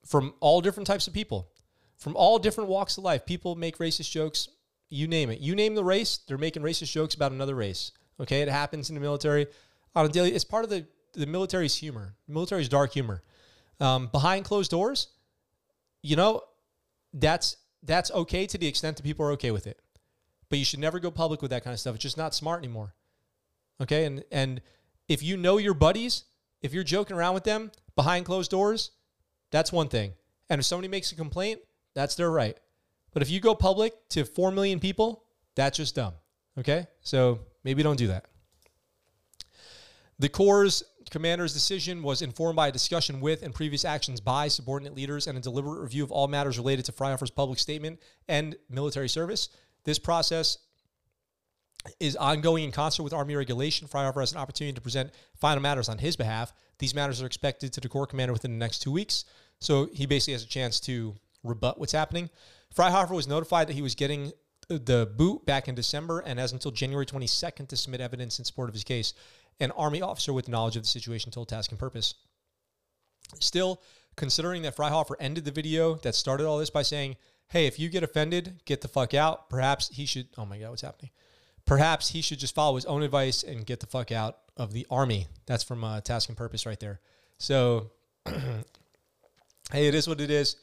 from all different types of people, from all different walks of life. People make racist jokes. You name it. You name the race, they're making racist jokes about another race. Okay, it happens in the military on a daily. It's part of the the military's humor. Military's dark humor. Um, behind closed doors, you know, that's that's okay to the extent that people are okay with it. But you should never go public with that kind of stuff. It's just not smart anymore. Okay, and and if you know your buddies if you're joking around with them behind closed doors, that's one thing. And if somebody makes a complaint, that's their right. But if you go public to 4 million people, that's just dumb. Okay? So maybe don't do that. The Corps' commander's decision was informed by a discussion with and previous actions by subordinate leaders and a deliberate review of all matters related to Freihofer's public statement and military service. This process is ongoing in concert with Army regulation. Freihofer has an opportunity to present final matters on his behalf. These matters are expected to the Corps commander within the next two weeks. So he basically has a chance to rebut what's happening. Freihofer was notified that he was getting the boot back in December and has until January 22nd to submit evidence in support of his case. An Army officer with knowledge of the situation told Task and Purpose. Still, considering that Freihofer ended the video that started all this by saying, hey, if you get offended, get the fuck out, perhaps he should. Oh my God, what's happening? perhaps he should just follow his own advice and get the fuck out of the army. That's from uh, Task and Purpose right there. So, hey, it is what it is.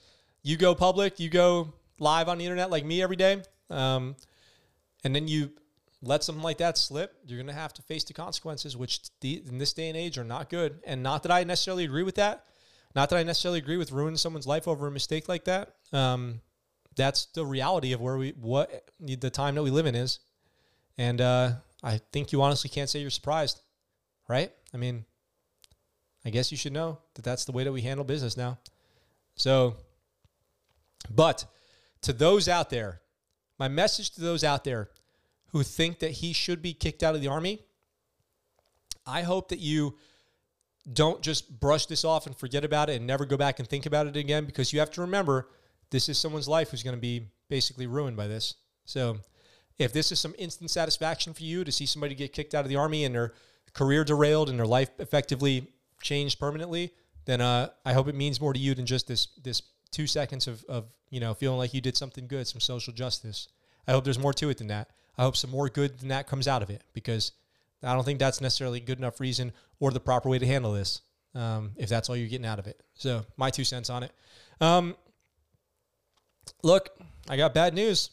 You go public, you go live on the internet like me every day, um, and then you let something like that slip, you're going to have to face the consequences, which in this day and age are not good. And not that I necessarily agree with that. Not that I necessarily agree with ruining someone's life over a mistake like that. Um, that's the reality of where we, what the time that we live in is. And uh, I think you honestly can't say you're surprised, right? I mean, I guess you should know that that's the way that we handle business now. So, but to those out there, my message to those out there who think that he should be kicked out of the army, I hope that you don't just brush this off and forget about it and never go back and think about it again because you have to remember this is someone's life who's going to be basically ruined by this. So, if this is some instant satisfaction for you to see somebody get kicked out of the army and their career derailed and their life effectively changed permanently, then uh, I hope it means more to you than just this this two seconds of, of you know feeling like you did something good, some social justice. I hope there's more to it than that. I hope some more good than that comes out of it because I don't think that's necessarily a good enough reason or the proper way to handle this. Um, if that's all you're getting out of it. So my two cents on it. Um, look, I got bad news.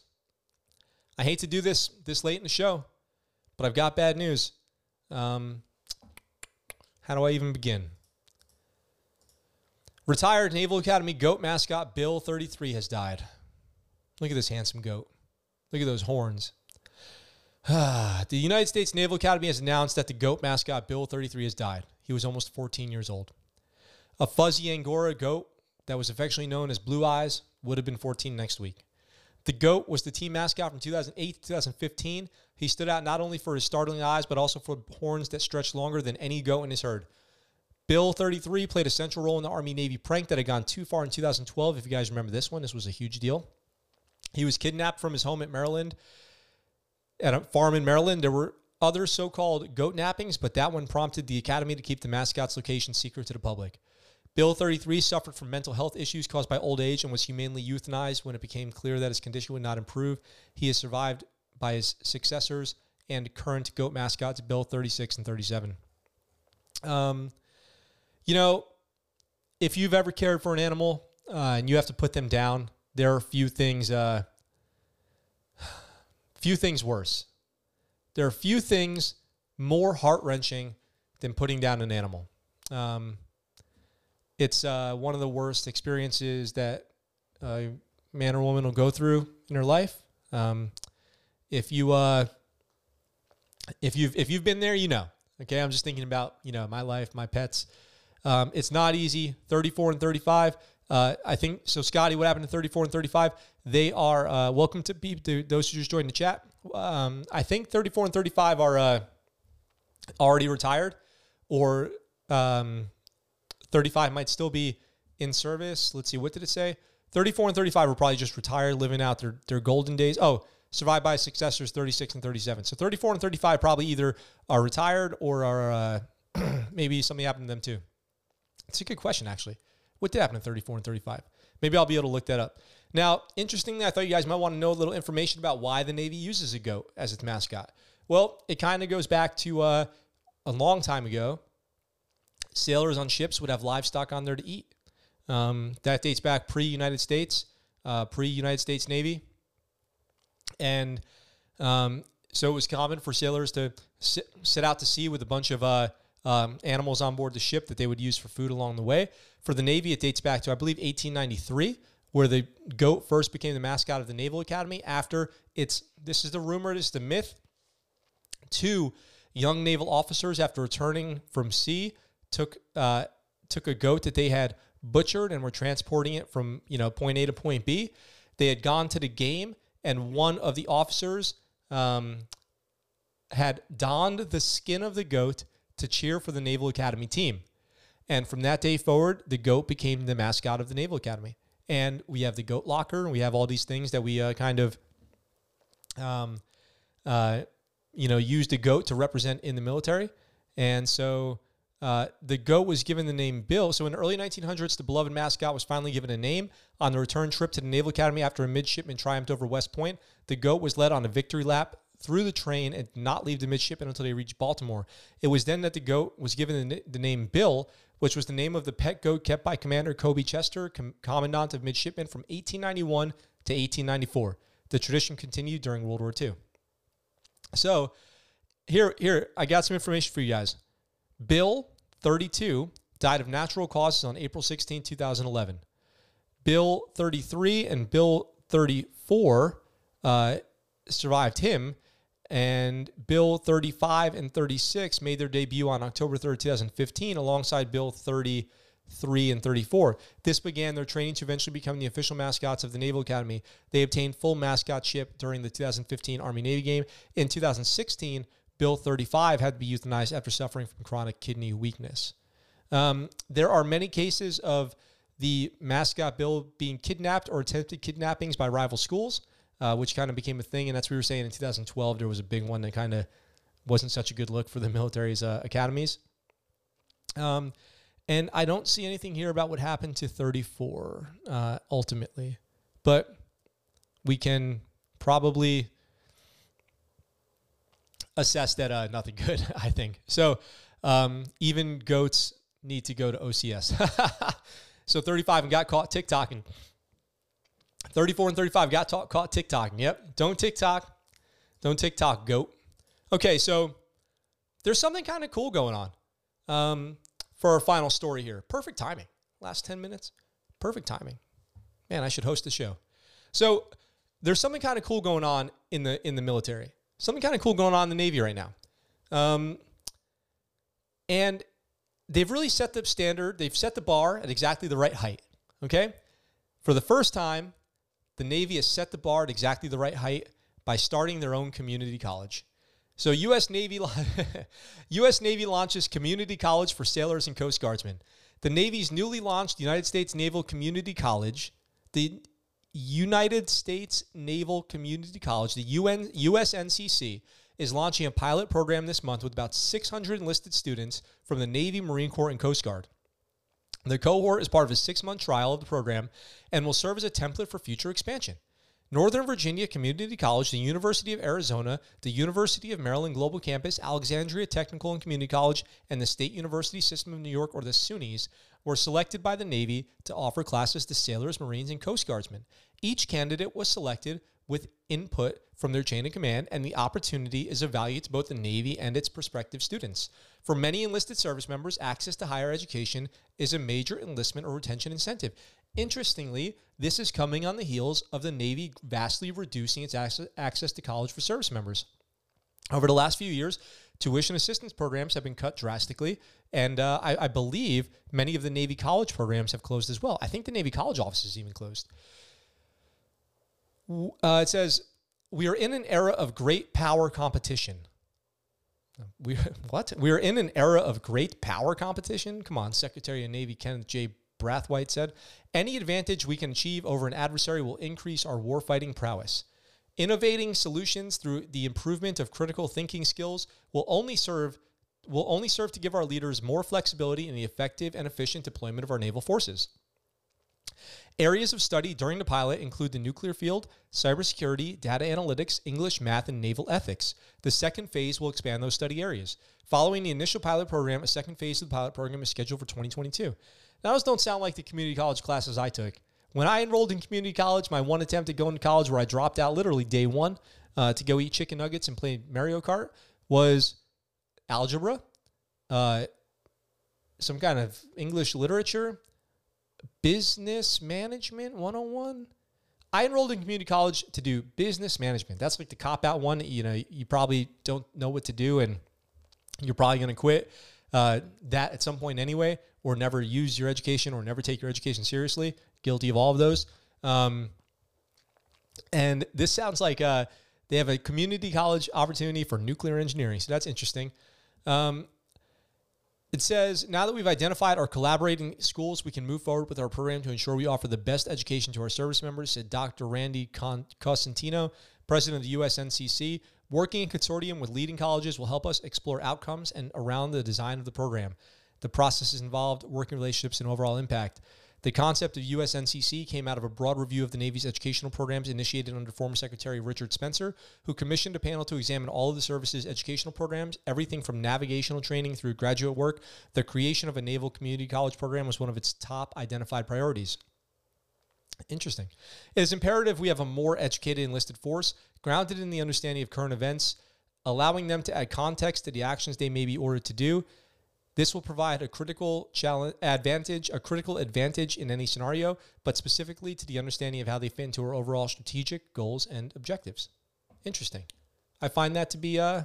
I hate to do this this late in the show, but I've got bad news. Um, how do I even begin? Retired Naval Academy goat mascot Bill 33 has died. Look at this handsome goat. Look at those horns. the United States Naval Academy has announced that the goat mascot Bill 33 has died. He was almost 14 years old. A fuzzy Angora goat that was affectionately known as Blue Eyes would have been 14 next week. The GOAT was the team mascot from 2008 to 2015. He stood out not only for his startling eyes, but also for horns that stretched longer than any goat in his herd. Bill 33 played a central role in the Army Navy prank that had gone too far in 2012. If you guys remember this one, this was a huge deal. He was kidnapped from his home at Maryland, at a farm in Maryland. There were other so called goat nappings, but that one prompted the Academy to keep the mascot's location secret to the public. Bill 33 suffered from mental health issues caused by old age and was humanely euthanized when it became clear that his condition would not improve. He is survived by his successors and current goat mascots, Bill 36 and 37. Um, you know, if you've ever cared for an animal uh, and you have to put them down, there are a few things, uh, few things worse. There are few things more heart wrenching than putting down an animal. Um, it's uh, one of the worst experiences that a man or woman will go through in their life. Um, if you uh, if you've if you've been there, you know. Okay, I'm just thinking about you know my life, my pets. Um, it's not easy. 34 and 35. Uh, I think so. Scotty, what happened to 34 and 35? They are uh, welcome to be to those who just joined the chat. Um, I think 34 and 35 are uh, already retired, or um, 35 might still be in service. Let's see, what did it say? 34 and 35 were probably just retired, living out their, their golden days. Oh, survived by successors 36 and 37. So 34 and 35 probably either are retired or are uh, maybe something happened to them too. It's a good question, actually. What did happen to 34 and 35? Maybe I'll be able to look that up. Now, interestingly, I thought you guys might want to know a little information about why the Navy uses a goat as its mascot. Well, it kind of goes back to uh, a long time ago sailors on ships would have livestock on there to eat. Um, that dates back pre United States, uh, pre United States Navy. And um, so it was common for sailors to sit, sit, out to sea with a bunch of uh, um, animals on board the ship that they would use for food along the way. For the Navy, it dates back to, I believe, 1893, where the goat first became the mascot of the Naval Academy. After it's, this is the rumor, this is the myth. Two young naval officers, after returning from sea, took uh, took a goat that they had butchered and were transporting it from you know point A to point B. They had gone to the game, and one of the officers um, had donned the skin of the goat to cheer for the Naval Academy team. And from that day forward, the goat became the mascot of the Naval Academy. And we have the goat locker, and we have all these things that we uh, kind of, um, uh, you know, used a goat to represent in the military. And so uh, the goat was given the name Bill. So in the early 1900s, the beloved mascot was finally given a name. On the return trip to the Naval Academy after a midshipman triumphed over West Point, the goat was led on a victory lap through the train and not leave the midshipman until they reached Baltimore. It was then that the goat was given the, the name Bill, which was the name of the pet goat kept by Commander Colby Chester, com- Commandant of Midshipmen from 1891 to 1894. The tradition continued during World War II. So here, here, I got some information for you guys. Bill 32 died of natural causes on April 16, 2011. Bill 33 and Bill 34 uh, survived him, and Bill 35 and 36 made their debut on October 3rd, 2015, alongside Bill 33 and 34. This began their training to eventually become the official mascots of the Naval Academy. They obtained full mascotship during the 2015 Army Navy game. In 2016, Bill 35 had to be euthanized after suffering from chronic kidney weakness. Um, there are many cases of the mascot Bill being kidnapped or attempted kidnappings by rival schools, uh, which kind of became a thing. And that's what we were saying in 2012. There was a big one that kind of wasn't such a good look for the military's uh, academies. Um, and I don't see anything here about what happened to 34 uh, ultimately, but we can probably assess that uh, nothing good, I think. So um, even goats need to go to OCS. so 35 and got caught TikToking. 34 and 35 got ta- caught TikToking. Yep. Don't TikTok. Don't TikTok, goat. Okay, so there's something kind of cool going on um, for our final story here. Perfect timing. Last 10 minutes. Perfect timing. Man, I should host the show. So there's something kind of cool going on in the in the military something kind of cool going on in the Navy right now. Um, and they've really set the standard, they've set the bar at exactly the right height. Okay? For the first time, the Navy has set the bar at exactly the right height by starting their own community college. So U.S. Navy U.S. Navy launches community college for sailors and Coast Guardsmen. The Navy's newly launched United States Naval Community College, the United States Naval Community College, the UN, USNCC, is launching a pilot program this month with about 600 enlisted students from the Navy, Marine Corps, and Coast Guard. The cohort is part of a six month trial of the program and will serve as a template for future expansion. Northern Virginia Community College, the University of Arizona, the University of Maryland Global Campus, Alexandria Technical and Community College, and the State University System of New York, or the SUNYs, were selected by the Navy to offer classes to sailors, Marines, and Coast Guardsmen. Each candidate was selected with input from their chain of command, and the opportunity is of value to both the Navy and its prospective students. For many enlisted service members, access to higher education is a major enlistment or retention incentive. Interestingly, this is coming on the heels of the Navy vastly reducing its access to college for service members. Over the last few years, tuition assistance programs have been cut drastically, and uh, I, I, believe many of the Navy college programs have closed as well. I think the Navy college office is even closed. Uh, it says, We are in an era of great power competition. We what? We are in an era of great power competition. Come on, Secretary of Navy Kenneth J. Braithwaite said. Any advantage we can achieve over an adversary will increase our warfighting prowess. Innovating solutions through the improvement of critical thinking skills will only serve will only serve to give our leaders more flexibility in the effective and efficient deployment of our naval forces. Areas of study during the pilot include the nuclear field, cybersecurity, data analytics, English, math, and naval ethics. The second phase will expand those study areas. Following the initial pilot program, a second phase of the pilot program is scheduled for 2022. Now, those don't sound like the community college classes I took. When I enrolled in community college, my one attempt at going to college where I dropped out literally day one uh, to go eat chicken nuggets and play Mario Kart was algebra, uh, some kind of English literature, business management 101. I enrolled in community college to do business management. That's like the cop out one. You know, you probably don't know what to do and you're probably going to quit uh, that at some point anyway, or never use your education or never take your education seriously. Guilty of all of those. Um, and this sounds like uh, they have a community college opportunity for nuclear engineering. So that's interesting. Um, it says now that we've identified our collaborating schools, we can move forward with our program to ensure we offer the best education to our service members, said Dr. Randi Cosentino, president of the USNCC. Working in consortium with leading colleges will help us explore outcomes and around the design of the program. The processes involved, working relationships, and overall impact. The concept of USNCC came out of a broad review of the Navy's educational programs initiated under former Secretary Richard Spencer, who commissioned a panel to examine all of the service's educational programs, everything from navigational training through graduate work. The creation of a Naval Community College program was one of its top identified priorities. Interesting. It is imperative we have a more educated enlisted force, grounded in the understanding of current events, allowing them to add context to the actions they may be ordered to do. This will provide a critical challenge advantage, a critical advantage in any scenario, but specifically to the understanding of how they fit into our overall strategic goals and objectives. Interesting. I find that to be uh,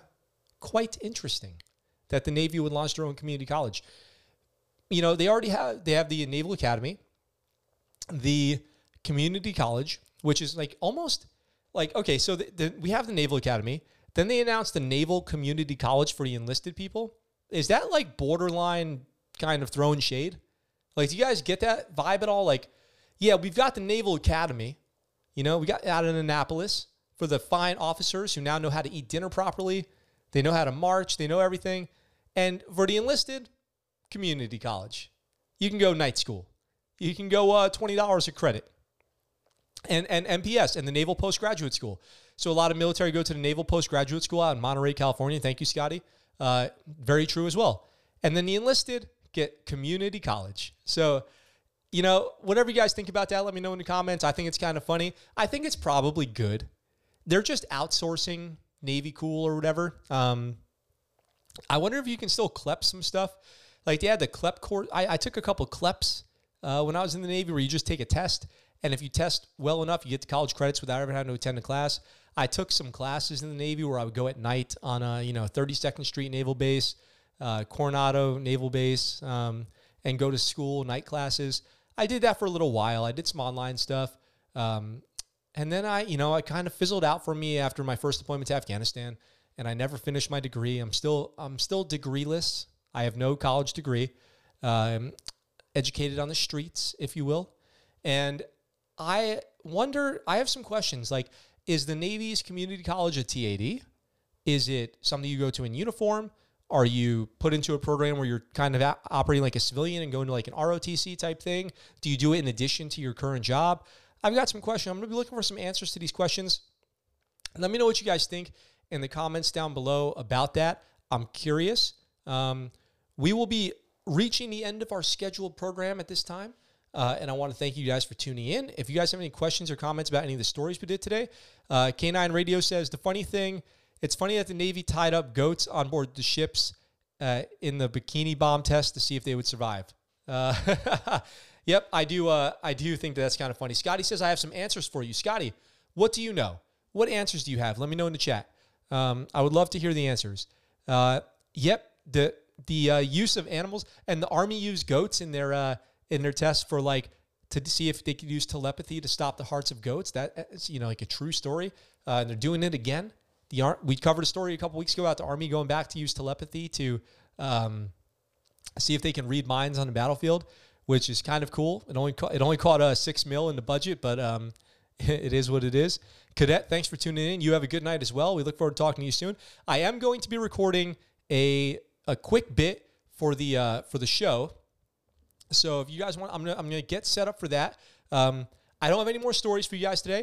quite interesting that the Navy would launch their own community college. You know, they already have they have the Naval Academy, the community college, which is like almost like okay, so the, the, we have the Naval Academy. Then they announced the Naval Community College for the enlisted people. Is that like borderline kind of throwing shade? Like, do you guys get that vibe at all? Like, yeah, we've got the Naval Academy. You know, we got out in Annapolis for the fine officers who now know how to eat dinner properly. They know how to march. They know everything. And for the enlisted, community college. You can go night school. You can go uh, $20 a credit and, and NPS and the Naval Postgraduate School. So a lot of military go to the Naval Postgraduate School out in Monterey, California. Thank you, Scotty. Uh, very true as well. And then the enlisted get community college. So, you know, whatever you guys think about that, let me know in the comments. I think it's kind of funny. I think it's probably good. They're just outsourcing Navy cool or whatever. Um, I wonder if you can still CLEP some stuff. Like they had the CLEP course. I, I took a couple CLEPs uh, when I was in the Navy where you just take a test and if you test well enough, you get the college credits without ever having to attend a class. I took some classes in the Navy where I would go at night on a you know 32nd Street Naval Base. uh, Coronado Naval Base, um, and go to school, night classes. I did that for a little while. I did some online stuff. Um, and then I, you know, I kind of fizzled out for me after my first deployment to Afghanistan, and I never finished my degree. I'm still, I'm still degreeless. I have no college degree. Um, educated on the streets, if you will. And I wonder, I have some questions like, is the Navy's community college a TAD? Is it something you go to in uniform? Are you put into a program where you're kind of operating like a civilian and going to like an ROTC type thing? Do you do it in addition to your current job? I've got some questions. I'm going to be looking for some answers to these questions. Let me know what you guys think in the comments down below about that. I'm curious. Um, we will be reaching the end of our scheduled program at this time. Uh, and I want to thank you guys for tuning in. If you guys have any questions or comments about any of the stories we did today, uh, K9 Radio says the funny thing, it's funny that the Navy tied up goats on board the ships uh, in the bikini bomb test to see if they would survive. Uh, yep, I do. Uh, I do think that that's kind of funny. Scotty says I have some answers for you. Scotty, what do you know? What answers do you have? Let me know in the chat. Um, I would love to hear the answers. Uh, yep, the the uh, use of animals and the army used goats in their uh, in their tests for like to see if they could use telepathy to stop the hearts of goats. That is, you know, like a true story. Uh, and they're doing it again. The Ar- we covered a story a couple weeks ago about the army going back to use telepathy to um, see if they can read minds on the battlefield, which is kind of cool. It only ca- it only caught a six mil in the budget, but um, it is what it is. Cadet, thanks for tuning in. You have a good night as well. We look forward to talking to you soon. I am going to be recording a a quick bit for the uh, for the show. So if you guys want, I'm gonna I'm gonna get set up for that. Um, I don't have any more stories for you guys today.